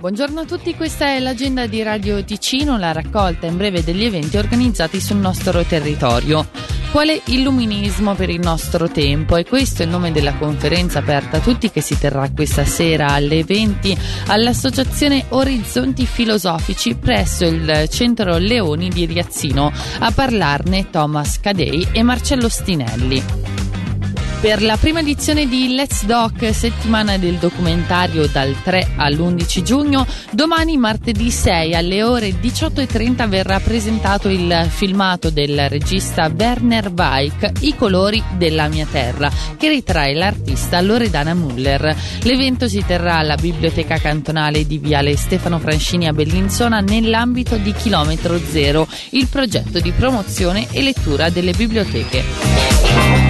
Buongiorno a tutti, questa è l'agenda di Radio Ticino, la raccolta in breve degli eventi organizzati sul nostro territorio. Quale illuminismo per il nostro tempo? E questo è il nome della conferenza aperta a tutti che si terrà questa sera alle 20 all'Associazione Orizzonti Filosofici presso il Centro Leoni di Riazzino. A parlarne Thomas Cadei e Marcello Stinelli. Per la prima edizione di Let's Doc, settimana del documentario dal 3 all'11 giugno, domani martedì 6 alle ore 18.30 verrà presentato il filmato del regista Werner Weich, I colori della mia terra, che ritrae l'artista Loredana Muller. L'evento si terrà alla Biblioteca Cantonale di Viale Stefano Francini a Bellinzona nell'ambito di Chilometro Zero, il progetto di promozione e lettura delle biblioteche.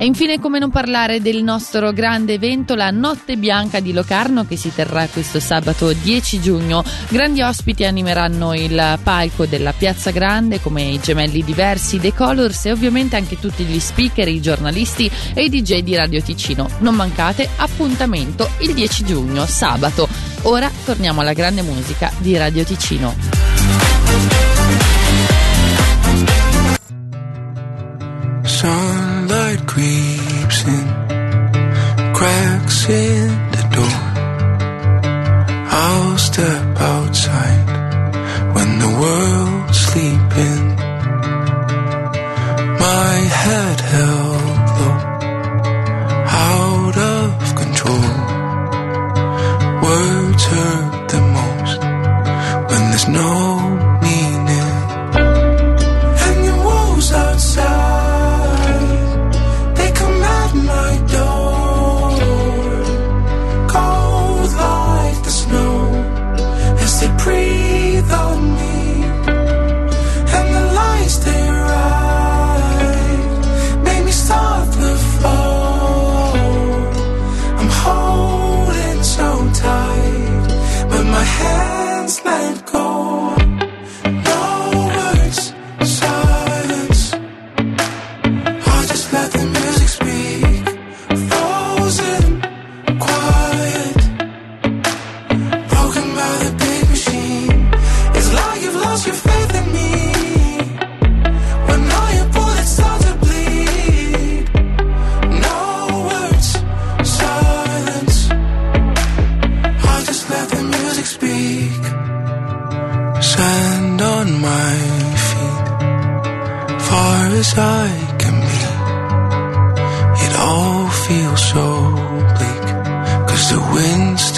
E infine come non parlare del nostro grande evento, la Notte Bianca di Locarno che si terrà questo sabato 10 giugno. Grandi ospiti animeranno il palco della Piazza Grande come i gemelli diversi, The Colors e ovviamente anche tutti gli speaker, i giornalisti e i DJ di Radio Ticino. Non mancate appuntamento il 10 giugno, sabato. Ora torniamo alla grande musica di Radio Ticino. Creeps in, cracks in the door. I'll step outside when the world's sleeping. My head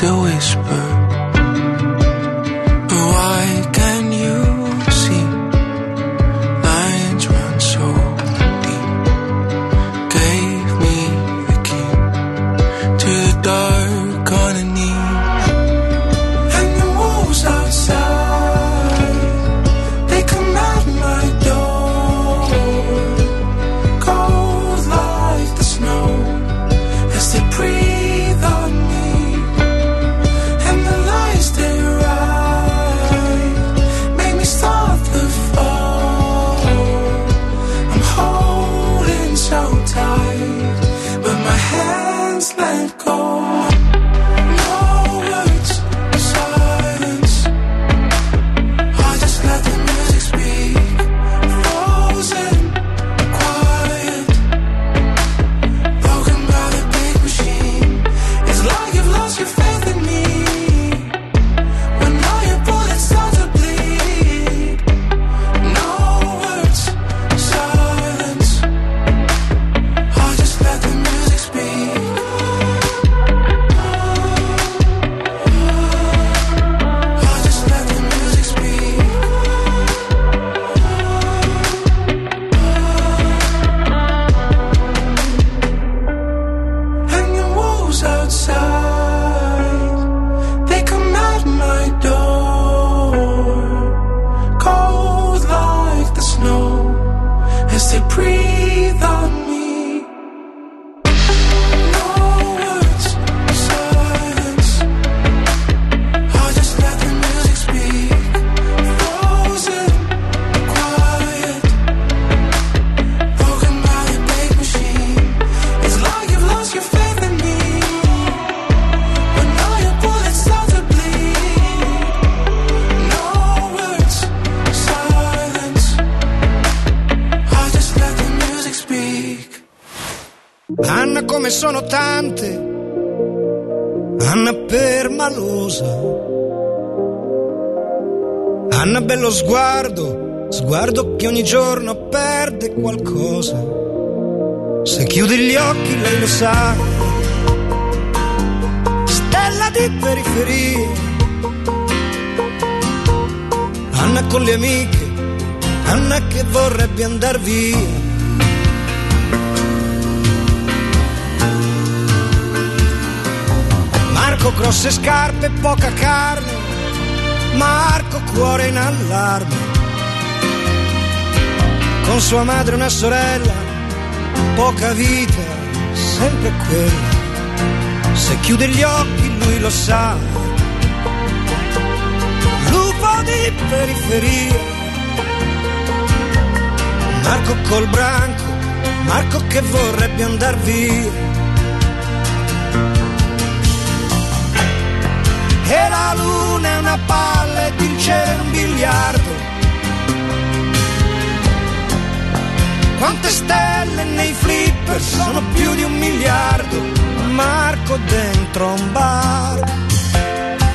to whisper. Anna come sono tante, Anna permalosa. Anna bello sguardo, sguardo che ogni giorno perde qualcosa. Se chiudi gli occhi lei lo sa. Stella di periferia. Anna con le amiche, Anna che vorrebbe andar via. Marco grosse scarpe, poca carne, Marco cuore in allarme. Con sua madre una sorella, poca vita, sempre quella. Se chiude gli occhi lui lo sa. Lupo di periferia. Marco col branco, Marco che vorrebbe andar via. E la luna è una palla ed il cielo è un biliardo. Quante stelle nei flipper sono più di un miliardo. Marco dentro un bar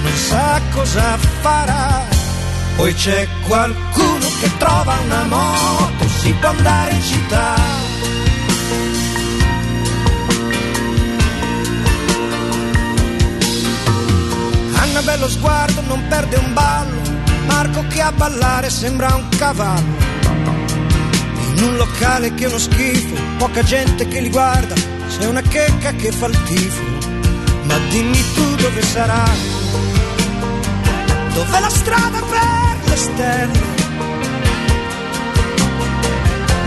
non sa cosa farà. Poi c'è qualcuno che trova una moto, si può andare in città. Bello sguardo, non perde un ballo. Marco che a ballare sembra un cavallo. In un locale che è uno schifo, poca gente che li guarda. C'è una checca che fa il tifo. Ma dimmi tu dove sarà? Dov'è la strada per le stelle?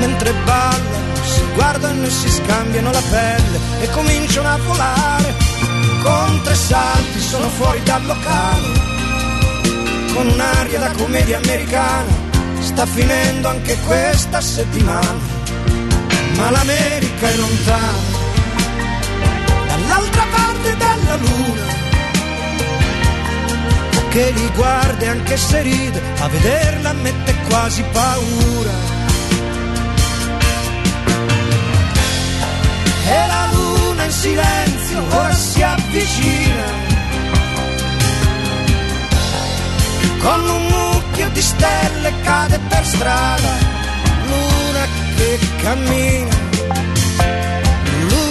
Mentre ballano, si guardano e si scambiano la pelle e cominciano a volare con tre salti sono fuori dal locale, con un'aria da commedia americana, sta finendo anche questa settimana, ma l'America è lontana, dall'altra parte della luna, che li guarda e anche se ride, a vederla mette quasi paura. E la luna in silenzio si avvicina con un mucchio di stelle cade per strada luna che cammina